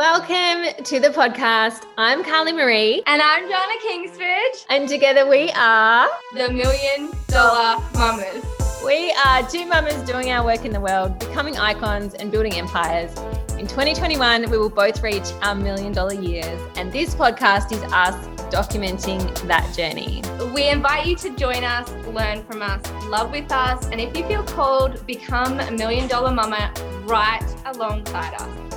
Welcome to the podcast. I'm Carly Marie. And I'm Joanna Kingsbridge, And together we are the Million Dollar Mamas. We are two mamas doing our work in the world, becoming icons and building empires. In 2021, we will both reach our million dollar years. And this podcast is us documenting that journey. We invite you to join us, learn from us, love with us. And if you feel called, become a million dollar mama right alongside us.